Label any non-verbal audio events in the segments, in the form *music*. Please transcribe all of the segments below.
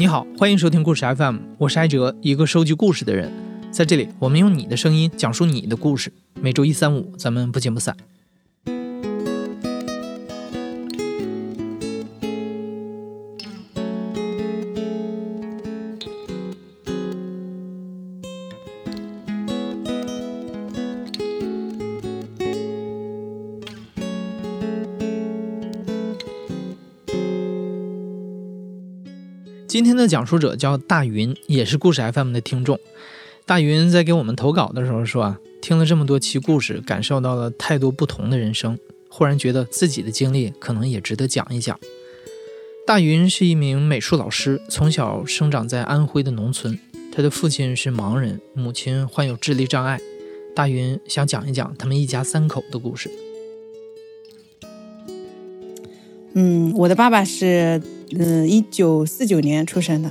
你好，欢迎收听故事 FM，我是艾哲，一个收集故事的人。在这里，我们用你的声音讲述你的故事。每周一、三、五，咱们不见不散。今天的讲述者叫大云，也是故事 FM 的听众。大云在给我们投稿的时候说啊，听了这么多期故事，感受到了太多不同的人生，忽然觉得自己的经历可能也值得讲一讲。大云是一名美术老师，从小生长在安徽的农村，他的父亲是盲人，母亲患有智力障碍。大云想讲一讲他们一家三口的故事。嗯，我的爸爸是。嗯，一九四九年出生的，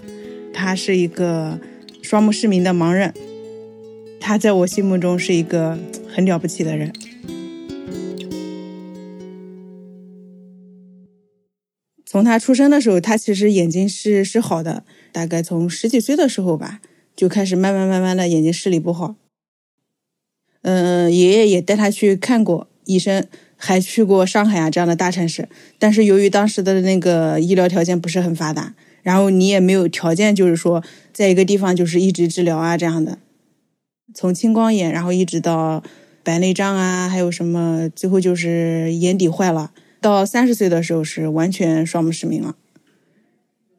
他是一个双目失明的盲人。他在我心目中是一个很了不起的人。从他出生的时候，他其实眼睛是是好的，大概从十几岁的时候吧，就开始慢慢慢慢的眼睛视力不好。嗯，爷爷也带他去看过医生。还去过上海啊这样的大城市，但是由于当时的那个医疗条件不是很发达，然后你也没有条件，就是说在一个地方就是一直治疗啊这样的，从青光眼，然后一直到白内障啊，还有什么，最后就是眼底坏了，到三十岁的时候是完全双目失明了。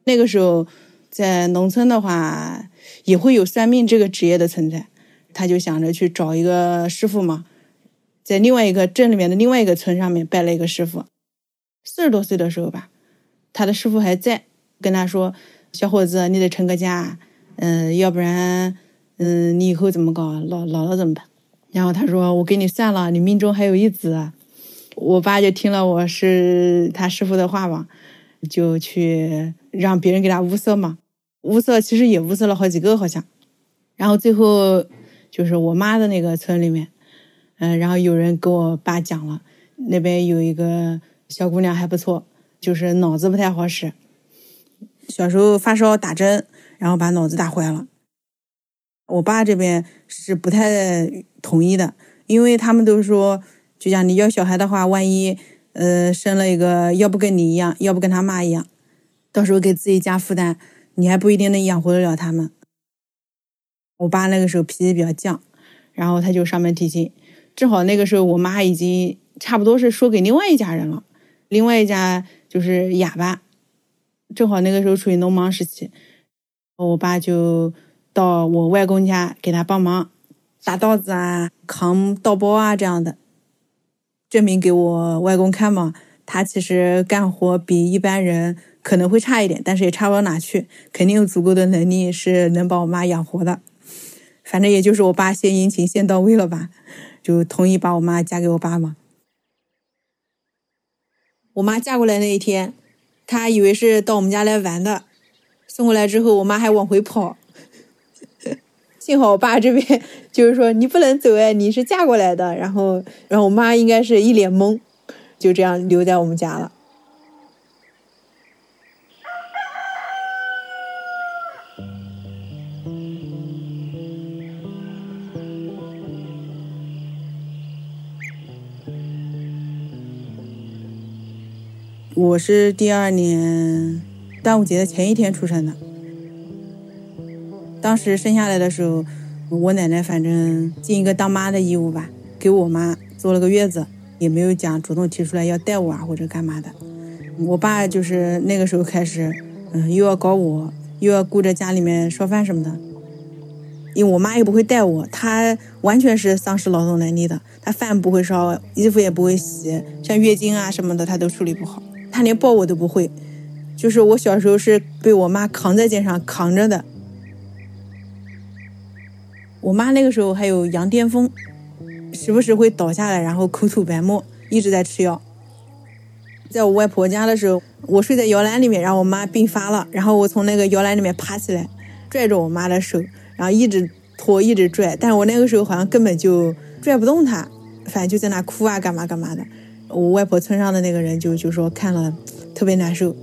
那个时候在农村的话，也会有算命这个职业的存在，他就想着去找一个师傅嘛。在另外一个镇里面的另外一个村上面拜了一个师傅，四十多岁的时候吧，他的师傅还在跟他说：“小伙子，你得成个家，嗯，要不然，嗯，你以后怎么搞？老老了怎么办？”然后他说：“我给你算了，你命中还有一子。”我爸就听了我是他师傅的话嘛，就去让别人给他物色嘛，物色其实也物色了好几个好像，然后最后就是我妈的那个村里面。嗯，然后有人跟我爸讲了，那边有一个小姑娘还不错，就是脑子不太好使，小时候发烧打针，然后把脑子打坏了。我爸这边是不太同意的，因为他们都说，就像你要小孩的话，万一呃生了一个，要不跟你一样，要不跟他妈一样，到时候给自己加负担，你还不一定能养活得了他们。我爸那个时候脾气比较犟，然后他就上门提亲。正好那个时候，我妈已经差不多是说给另外一家人了，另外一家就是哑巴。正好那个时候处于农忙时期，我爸就到我外公家给他帮忙，打稻子啊、扛稻包啊这样的，证明给我外公看嘛。他其实干活比一般人可能会差一点，但是也差不到哪去，肯定有足够的能力是能把我妈养活的。反正也就是我爸献殷勤献到位了吧。就同意把我妈嫁给我爸嘛。我妈嫁过来那一天，她以为是到我们家来玩的，送过来之后，我妈还往回跑。*laughs* 幸好我爸这边就是说你不能走哎，你是嫁过来的。然后，然后我妈应该是一脸懵，就这样留在我们家了。我是第二年端午节的前一天出生的。当时生下来的时候，我奶奶反正尽一个当妈的义务吧，给我妈坐了个月子，也没有讲主动提出来要带我啊或者干嘛的。我爸就是那个时候开始，嗯，又要搞我，又要顾着家里面烧饭什么的。因为我妈又不会带我，她完全是丧失劳动能力的，她饭不会烧，衣服也不会洗，像月经啊什么的，她都处理不好。他连抱我都不会，就是我小时候是被我妈扛在肩上扛着的。我妈那个时候还有羊癫疯，时不时会倒下来，然后口吐白沫，一直在吃药。在我外婆家的时候，我睡在摇篮里面，然后我妈病发了，然后我从那个摇篮里面爬起来，拽着我妈的手，然后一直拖，一直拽，但我那个时候好像根本就拽不动她，反正就在那哭啊，干嘛干嘛的。我外婆村上的那个人就就说看了特别难受。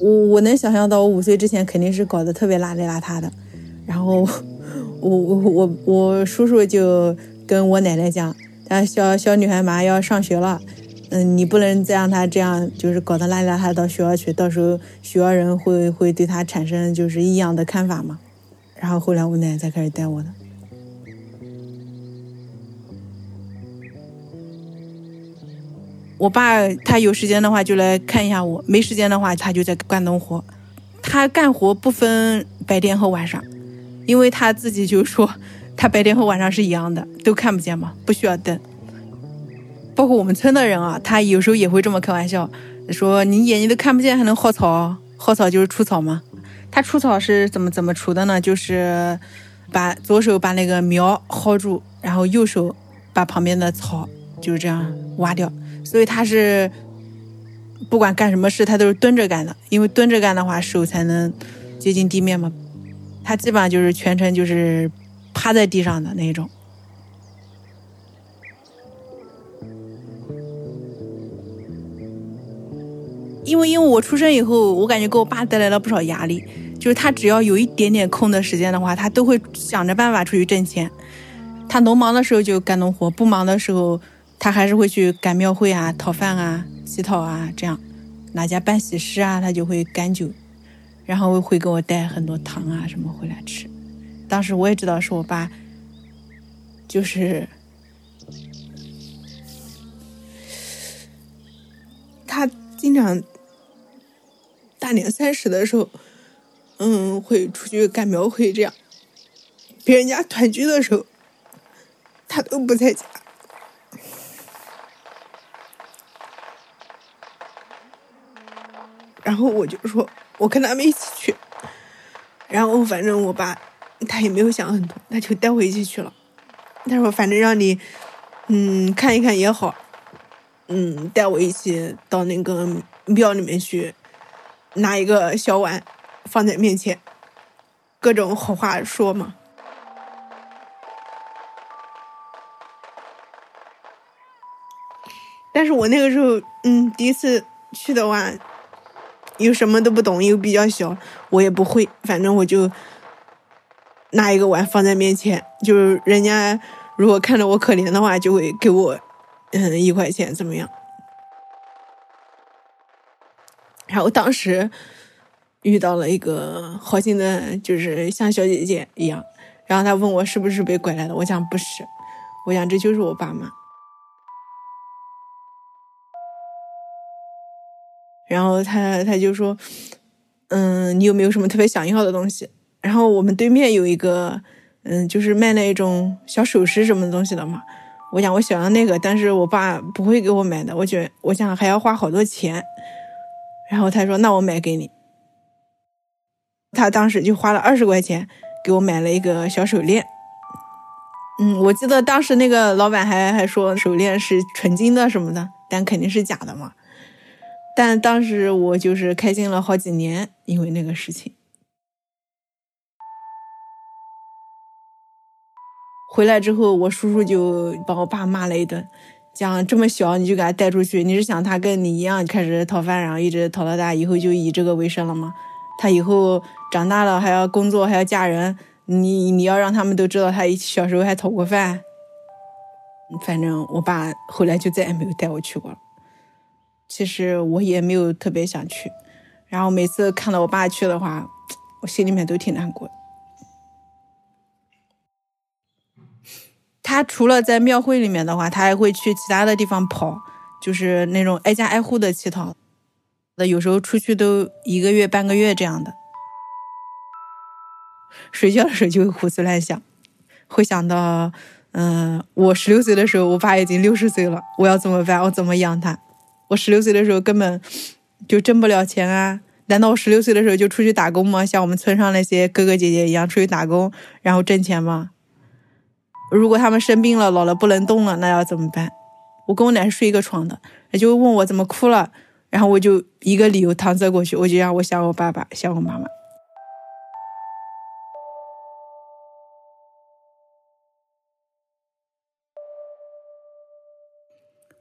我我能想象到，我五岁之前肯定是搞得特别邋里邋遢的。然后我我我我叔叔就跟我奶奶讲，他小小女孩马上要上学了，嗯，你不能再让她这样，就是搞得邋里邋遢到学校去，到时候学校人会会对她产生就是异样的看法嘛。然后后来我奶奶才开始带我的。我爸他有时间的话就来看一下我，没时间的话他就在干农活。他干活不分白天和晚上，因为他自己就说他白天和晚上是一样的，都看不见嘛，不需要灯。包括我们村的人啊，他有时候也会这么开玩笑，说你眼睛都看不见还能薅草？薅草就是除草嘛。他除草是怎么怎么除的呢？就是把左手把那个苗薅住，然后右手把旁边的草就是这样挖掉。所以他是不管干什么事，他都是蹲着干的，因为蹲着干的话，手才能接近地面嘛。他基本上就是全程就是趴在地上的那种。因为因为我出生以后，我感觉给我爸带来了不少压力，就是他只要有一点点空的时间的话，他都会想着办法出去挣钱。他农忙的时候就干农活，不忙的时候。他还是会去赶庙会啊、讨饭啊、乞讨啊，这样哪家办喜事啊，他就会赶酒，然后会给我带很多糖啊什么回来吃。当时我也知道是我爸，就是他经常大年三十的时候，嗯，会出去赶庙会，这样别人家团聚的时候，他都不在家。然后我就说，我跟他们一起去。然后反正我爸他也没有想很多，他就带我一起去了。他说：“反正让你，嗯，看一看也好，嗯，带我一起到那个庙里面去，拿一个小碗放在面前，各种好话说嘛。”但是我那个时候，嗯，第一次去的话。又什么都不懂，又比较小，我也不会。反正我就拿一个碗放在面前，就是人家如果看着我可怜的话，就会给我嗯一块钱怎么样。然后当时遇到了一个好心的，就是像小姐姐一样，然后她问我是不是被拐来的，我讲不是，我讲这就是我爸妈。然后他他就说，嗯，你有没有什么特别想要的东西？然后我们对面有一个，嗯，就是卖那种小首饰什么东西的嘛。我讲我想要那个，但是我爸不会给我买的。我觉我想还要花好多钱。然后他说，那我买给你。他当时就花了二十块钱给我买了一个小手链。嗯，我记得当时那个老板还还说手链是纯金的什么的，但肯定是假的嘛。但当时我就是开心了好几年，因为那个事情。回来之后，我叔叔就把我爸骂了一顿，讲这么小你就给他带出去，你是想他跟你一样开始讨饭，然后一直讨到大，以后就以这个为生了吗？他以后长大了还要工作，还要嫁人，你你要让他们都知道他小时候还讨过饭。反正我爸后来就再也没有带我去过了。其实我也没有特别想去，然后每次看到我爸去的话，我心里面都挺难过。他除了在庙会里面的话，他还会去其他的地方跑，就是那种挨家挨户的乞讨。那有时候出去都一个月、半个月这样的。睡觉的时候就会胡思乱想，会想到，嗯，我十六岁的时候，我爸已经六十岁了，我要怎么办？我怎么养他？我十六岁的时候根本就挣不了钱啊！难道我十六岁的时候就出去打工吗？像我们村上那些哥哥姐姐一样出去打工，然后挣钱吗？如果他们生病了、老了不能动了，那要怎么办？我跟我奶是睡一个床的，他就问我怎么哭了，然后我就一个理由搪塞过去，我就让我想我爸爸，想我妈妈。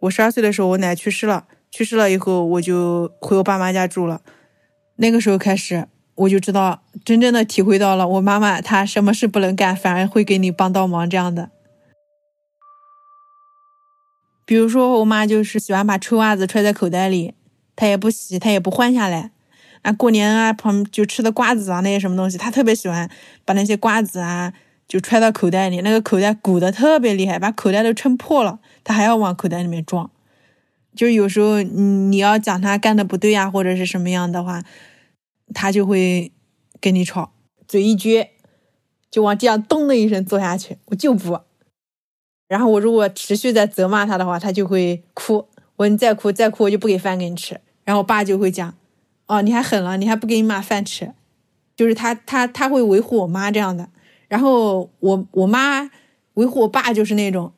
我十二岁的时候，我奶去世了。去世了以后，我就回我爸妈家住了。那个时候开始，我就知道真正的体会到了我妈妈她什么事不能干，反而会给你帮倒忙这样的。比如说，我妈就是喜欢把臭袜子揣在口袋里，她也不洗，她也不换下来。啊，过年啊，旁就吃的瓜子啊，那些什么东西，她特别喜欢把那些瓜子啊就揣到口袋里，那个口袋鼓的特别厉害，把口袋都撑破了，他还要往口袋里面装。就是有时候你要讲他干的不对呀，或者是什么样的话，他就会跟你吵，嘴一撅，就往地上咚的一声坐下去，我就不。然后我如果持续在责骂他的话，他就会哭。我说你再哭再哭，我就不给饭给你吃。然后我爸就会讲，哦，你还狠了，你还不给你妈饭吃，就是他他他会维护我妈这样的。然后我我妈维护我爸就是那种，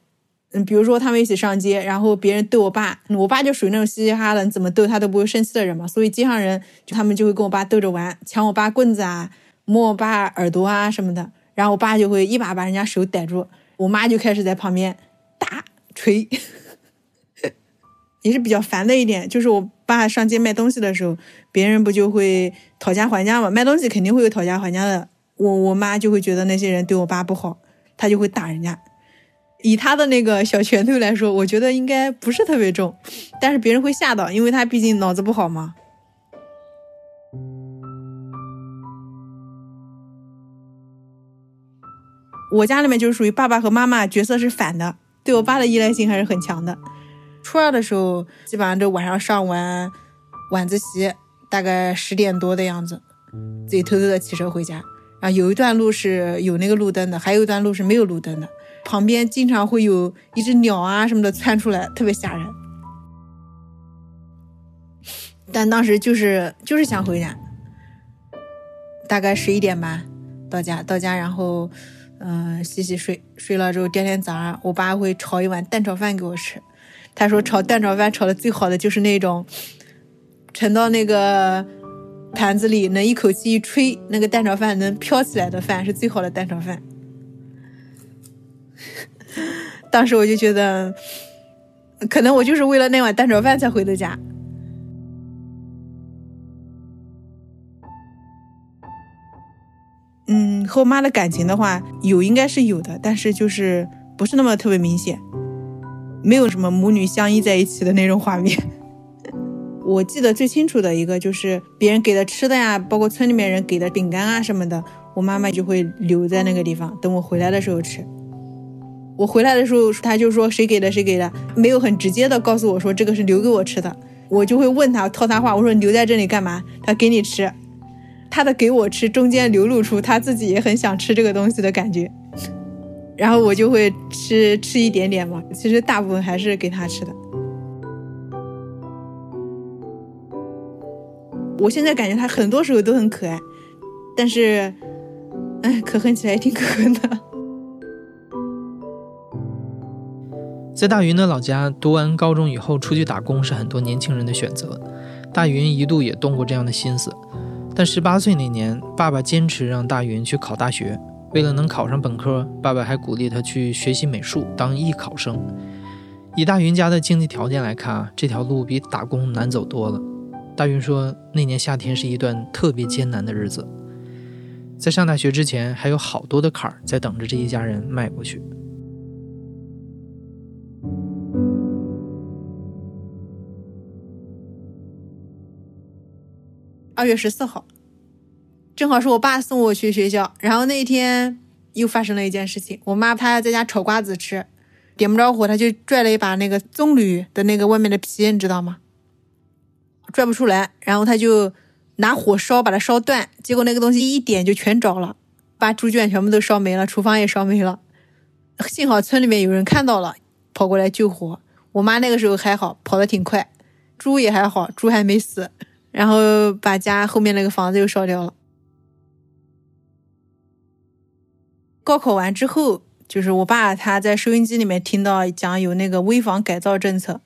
嗯，比如说他们一起上街，然后别人逗我爸，我爸就属于那种嘻嘻哈哈的，你怎么逗他都不会生气的人嘛。所以街上人就他们就会跟我爸逗着玩，抢我爸棍子啊，摸我爸耳朵啊什么的。然后我爸就会一把把人家手逮住。我妈就开始在旁边打锤，*laughs* 也是比较烦的一点，就是我爸上街卖东西的时候，别人不就会讨价还价嘛？卖东西肯定会有讨价还价的，我我妈就会觉得那些人对我爸不好，她就会打人家。以她的那个小拳头来说，我觉得应该不是特别重，但是别人会吓到，因为她毕竟脑子不好嘛。我家里面就是属于爸爸和妈妈角色是反的，对我爸的依赖性还是很强的。初二的时候，基本上都晚上上完晚自习，大概十点多的样子，自己偷偷的骑车回家。啊有一段路是有那个路灯的，还有一段路是没有路灯的，旁边经常会有一只鸟啊什么的窜出来，特别吓人。但当时就是就是想回家，大概十一点吧到家，到家然后。嗯，洗洗睡，睡了之后，第二天早上，我爸会炒一碗蛋炒饭给我吃。他说炒蛋炒饭炒的最好的就是那种盛到那个盘子里，能一口气一吹，那个蛋炒饭能飘起来的饭是最好的蛋炒饭。*laughs* 当时我就觉得，可能我就是为了那碗蛋炒饭才回的家。嗯，和我妈的感情的话，有应该是有的，但是就是不是那么特别明显，没有什么母女相依在一起的那种画面。我记得最清楚的一个就是别人给的吃的呀，包括村里面人给的饼干啊什么的，我妈妈就会留在那个地方，等我回来的时候吃。我回来的时候，她就说谁给的谁给的，没有很直接的告诉我说这个是留给我吃的，我就会问他套他话，我说留在这里干嘛？他给你吃。他的给我吃，中间流露出他自己也很想吃这个东西的感觉，*laughs* 然后我就会吃吃一点点嘛。其实大部分还是给他吃的。我现在感觉他很多时候都很可爱，但是，哎，可恨起来也挺可恨的。*laughs* 在大云的老家，读完高中以后出去打工是很多年轻人的选择。大云一度也动过这样的心思。但十八岁那年，爸爸坚持让大云去考大学。为了能考上本科，爸爸还鼓励他去学习美术，当艺考生。以大云家的经济条件来看啊，这条路比打工难走多了。大云说，那年夏天是一段特别艰难的日子，在上大学之前，还有好多的坎儿在等着这一家人迈过去。二月十四号，正好是我爸送我去学校。然后那一天又发生了一件事情，我妈她在家炒瓜子吃，点不着火，她就拽了一把那个棕榈的那个外面的皮，你知道吗？拽不出来，然后他就拿火烧，把它烧断。结果那个东西一点就全着了，把猪圈全部都烧没了，厨房也烧没了。幸好村里面有人看到了，跑过来救火。我妈那个时候还好，跑得挺快，猪也还好，猪还没死。然后把家后面那个房子又烧掉了。高考完之后，就是我爸他在收音机里面听到讲有那个危房改造政策，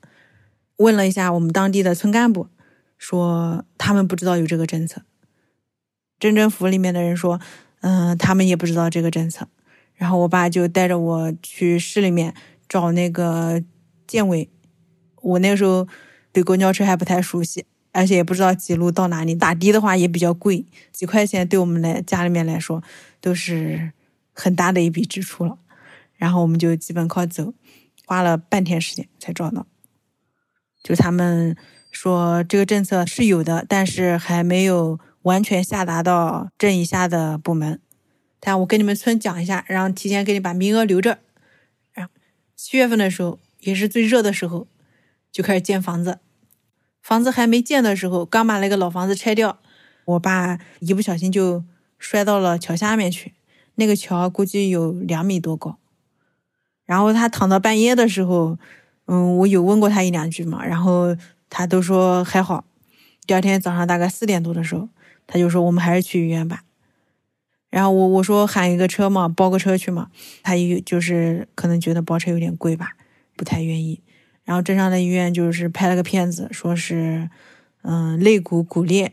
问了一下我们当地的村干部，说他们不知道有这个政策。镇政府里面的人说，嗯，他们也不知道这个政策。然后我爸就带着我去市里面找那个建委。我那个时候对公交车还不太熟悉。而且也不知道几路到哪里，打的的话也比较贵，几块钱对我们来家里面来说都是很大的一笔支出了。然后我们就基本靠走，花了半天时间才找到。就他们说这个政策是有的，但是还没有完全下达到镇以下的部门。但我跟你们村讲一下，然后提前给你把名额留着。然后七月份的时候也是最热的时候，就开始建房子。房子还没建的时候，刚把那个老房子拆掉，我爸一不小心就摔到了桥下面去。那个桥估计有两米多高。然后他躺到半夜的时候，嗯，我有问过他一两句嘛，然后他都说还好。第二天早上大概四点多的时候，他就说我们还是去医院吧。然后我我说喊一个车嘛，包个车去嘛。他有就是可能觉得包车有点贵吧，不太愿意。然后镇上的医院就是拍了个片子，说是嗯肋骨骨裂，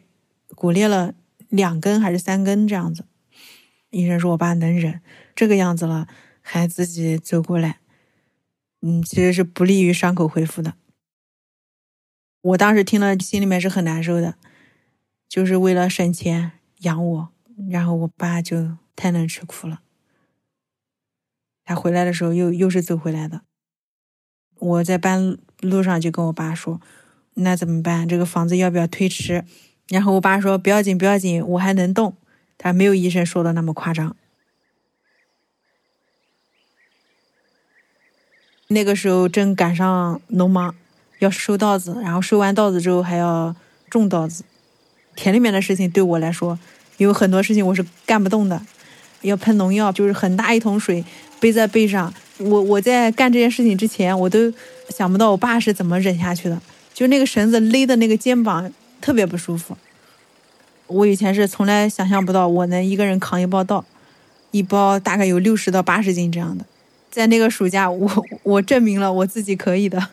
骨裂了两根还是三根这样子。医生说我爸能忍，这个样子了。还自己走过来，嗯，其实是不利于伤口恢复的。我当时听了，心里面是很难受的，就是为了省钱养我，然后我爸就太能吃苦了。他回来的时候又又是走回来的。我在半路上就跟我爸说：“那怎么办？这个房子要不要推迟？”然后我爸说：“不要紧，不要紧，我还能动。”他没有医生说的那么夸张。那个时候正赶上农忙，要收稻子，然后收完稻子之后还要种稻子。田里面的事情对我来说，有很多事情我是干不动的。要喷农药，就是很大一桶水背在背上。我我在干这件事情之前，我都想不到我爸是怎么忍下去的。就那个绳子勒的那个肩膀特别不舒服。我以前是从来想象不到我能一个人扛一包稻，一包大概有六十到八十斤这样的。在那个暑假，我我证明了我自己可以的。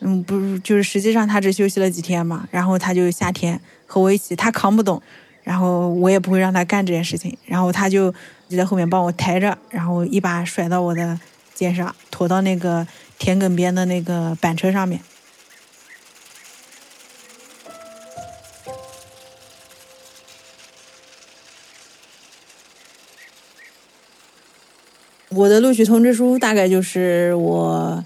嗯，不，就是实际上他只休息了几天嘛，然后他就夏天和我一起，他扛不动，然后我也不会让他干这件事情，然后他就就在后面帮我抬着，然后一把甩到我的肩上，驮到那个田埂边的那个板车上面。我的录取通知书大概就是我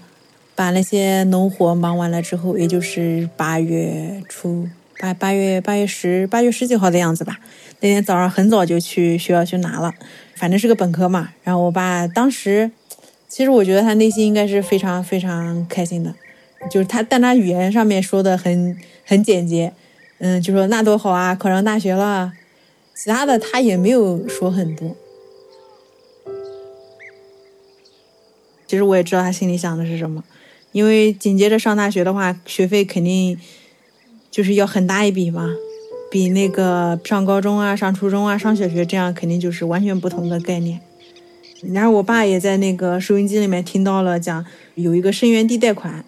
把那些农活忙完了之后，也就是八月初八八月八月十八月十几号的样子吧。那天早上很早就去学校去拿了，反正是个本科嘛。然后我爸当时，其实我觉得他内心应该是非常非常开心的，就是他但他语言上面说的很很简洁，嗯，就说那多好啊，考上大学了。其他的他也没有说很多。其实我也知道他心里想的是什么，因为紧接着上大学的话，学费肯定就是要很大一笔嘛，比那个上高中啊、上初中啊、上小学这样肯定就是完全不同的概念。然后我爸也在那个收音机里面听到了讲有一个生源地贷款，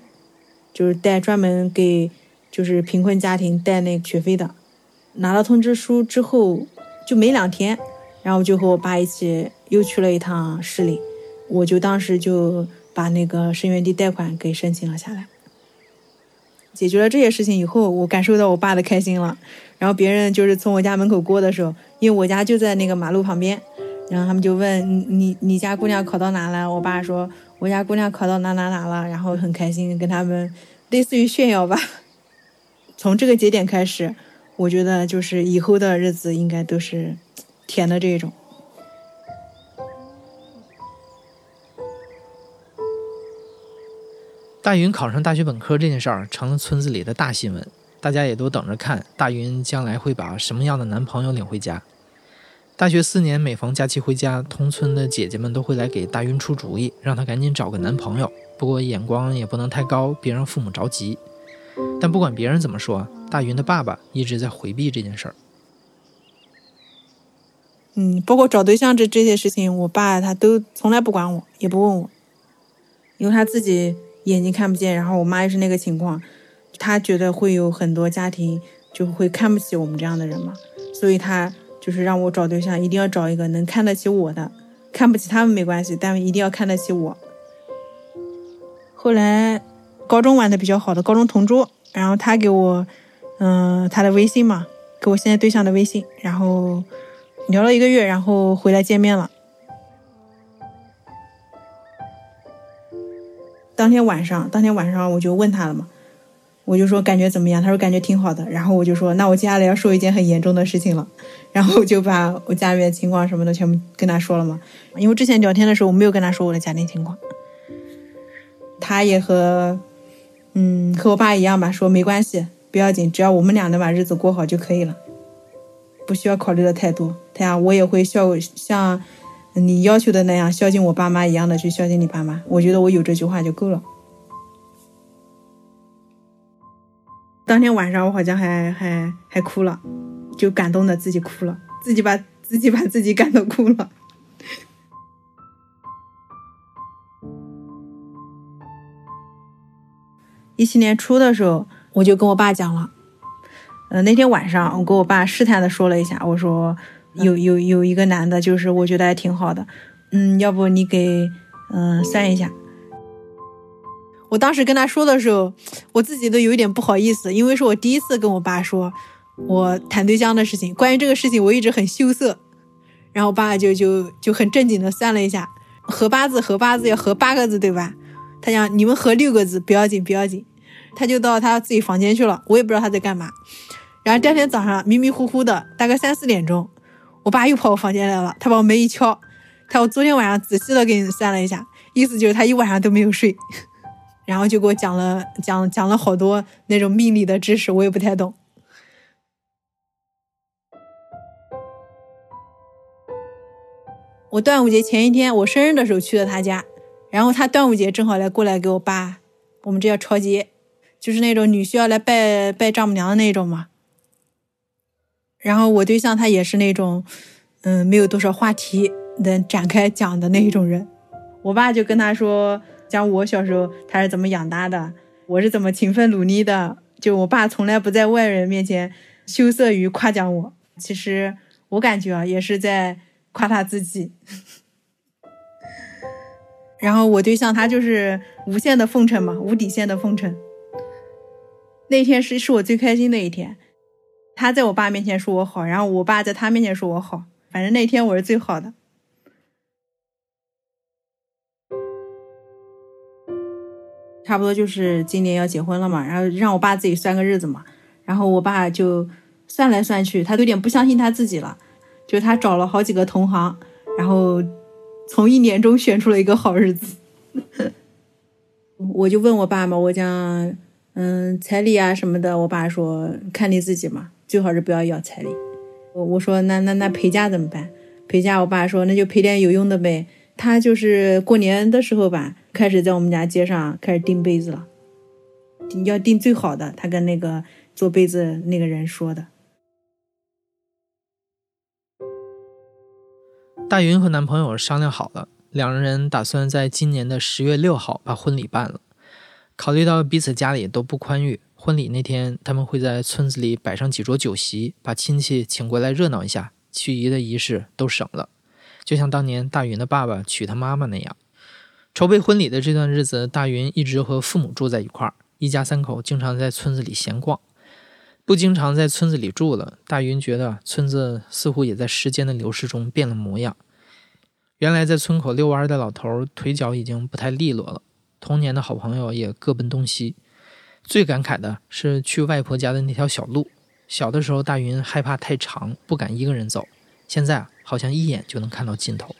就是贷专门给就是贫困家庭贷那学费的。拿到通知书之后就没两天，然后就和我爸一起又去了一趟市里。我就当时就把那个生源地贷款给申请了下来，解决了这些事情以后，我感受到我爸的开心了。然后别人就是从我家门口过的时候，因为我家就在那个马路旁边，然后他们就问你你家姑娘考到哪了？我爸说我家姑娘考到哪哪哪了，然后很开心跟他们类似于炫耀吧。*laughs* 从这个节点开始，我觉得就是以后的日子应该都是甜的这种。大云考上大学本科这件事儿成了村子里的大新闻，大家也都等着看大云将来会把什么样的男朋友领回家。大学四年，每逢假期回家，同村的姐姐们都会来给大云出主意，让她赶紧找个男朋友。不过眼光也不能太高，别让父母着急。但不管别人怎么说，大云的爸爸一直在回避这件事儿。嗯，包括找对象这这些事情，我爸他都从来不管我，也不问我，因为他自己。眼睛看不见，然后我妈又是那个情况，她觉得会有很多家庭就会看不起我们这样的人嘛，所以她就是让我找对象，一定要找一个能看得起我的，看不起他们没关系，但一定要看得起我。后来高中玩的比较好的高中同桌，然后他给我，嗯、他的微信嘛，给我现在对象的微信，然后聊了一个月，然后回来见面了。当天晚上，当天晚上我就问他了嘛，我就说感觉怎么样？他说感觉挺好的。然后我就说，那我接下来要说一件很严重的事情了。然后我就把我家里面情况什么的全部跟他说了嘛。因为之前聊天的时候我没有跟他说我的家庭情况，他也和嗯和我爸一样吧，说没关系，不要紧，只要我们俩能把日子过好就可以了，不需要考虑的太多。他呀，我也会笑像你要求的那样孝敬我爸妈一样的去孝敬你爸妈。我觉得我有这句话就够了。当天晚上我好像还还还哭了，就感动的自己哭了，自己把自己把 *laughs* 自己感动哭了。一七年初的时候，我就跟我爸讲了，呃，那天晚上我跟我爸试探的说了一下，我说有有有一个男的，就是我觉得还挺好的，嗯，要不你给嗯、算一下。我当时跟他说的时候，我自己都有一点不好意思，因为是我第一次跟我爸说我谈对象的事情。关于这个事情，我一直很羞涩。然后我爸就就就很正经的算了一下，合八字合八字要合八个字，对吧？他讲你们合六个字不要紧不要紧，他就到他自己房间去了，我也不知道他在干嘛。然后第二天早上迷迷糊糊的，大概三四点钟，我爸又跑我房间来了，他把我门一敲，他我昨天晚上仔细的给你算了一下，意思就是他一晚上都没有睡。*laughs* 然后就给我讲了讲讲了好多那种命理的知识，我也不太懂。我端午节前一天，我生日的时候去了他家，然后他端午节正好来过来给我爸，我们这叫抄节，就是那种女婿要来拜拜丈母娘的那种嘛。然后我对象他也是那种，嗯，没有多少话题能展开讲的那一种人。我爸就跟他说。讲我小时候他是怎么养大的，我是怎么勤奋努力的。就我爸从来不在外人面前羞涩于夸奖我，其实我感觉啊，也是在夸他自己。然后我对象他就是无限的奉承嘛，无底线的奉承。那天是是我最开心的一天，他在我爸面前说我好，然后我爸在他面前说我好，反正那天我是最好的。差不多就是今年要结婚了嘛，然后让我爸自己算个日子嘛，然后我爸就算来算去，他有点不相信他自己了，就他找了好几个同行，然后从一年中选出了一个好日子。*laughs* 我就问我爸嘛，我讲，嗯，彩礼啊什么的，我爸说看你自己嘛，最好是不要要彩礼。我我说那那那陪嫁怎么办？陪嫁，我爸说那就陪点有用的呗。他就是过年的时候吧，开始在我们家街上开始订被子了，要订最好的。他跟那个做被子那个人说的。大云和男朋友商量好了，两个人打算在今年的十月六号把婚礼办了。考虑到彼此家里都不宽裕，婚礼那天他们会在村子里摆上几桌酒席，把亲戚请过来热闹一下，其余的仪式都省了。就像当年大云的爸爸娶他妈妈那样，筹备婚礼的这段日子，大云一直和父母住在一块儿，一家三口经常在村子里闲逛。不经常在村子里住了，大云觉得村子似乎也在时间的流逝中变了模样。原来在村口遛弯的老头腿脚已经不太利落了，童年的好朋友也各奔东西。最感慨的是去外婆家的那条小路，小的时候大云害怕太长，不敢一个人走，现在啊。好像一眼就能看到尽头。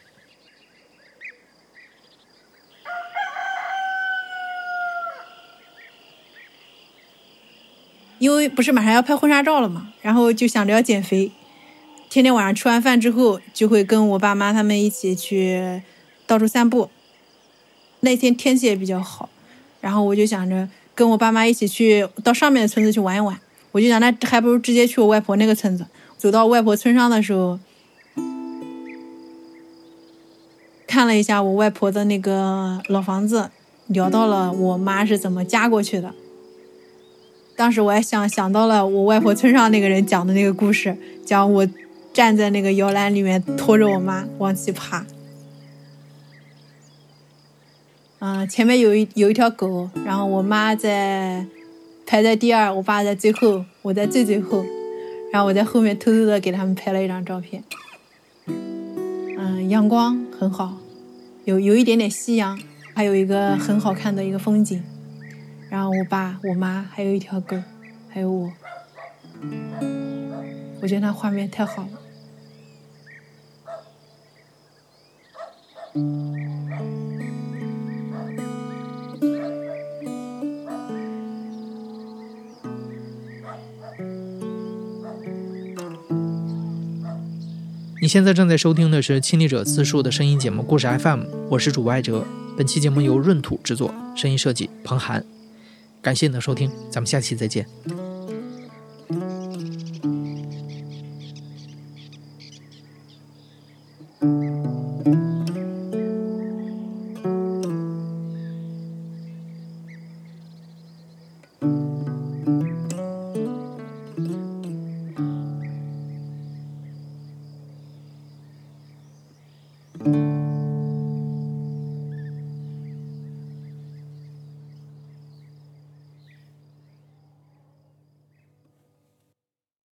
因为不是马上要拍婚纱照了嘛，然后就想着要减肥，天天晚上吃完饭之后，就会跟我爸妈他们一起去到处散步。那天天气也比较好，然后我就想着跟我爸妈一起去到上面的村子去玩一玩。我就想，那还不如直接去我外婆那个村子。走到外婆村上的时候。看了一下我外婆的那个老房子，聊到了我妈是怎么嫁过去的。当时我还想想到了我外婆村上那个人讲的那个故事，讲我站在那个摇篮里面拖着我妈往起爬。嗯，前面有一有一条狗，然后我妈在排在第二，我爸在最后，我在最最后，然后我在后面偷偷的给他们拍了一张照片。嗯，阳光很好，有有一点点夕阳，还有一个很好看的一个风景。然后我爸、我妈还有一条狗，还有我，我觉得那画面太好了。你现在正在收听的是《亲历者自述》的声音节目《故事 FM》，我是主播艾哲。本期节目由闰土制作，声音设计彭涵。感谢你的收听，咱们下期再见。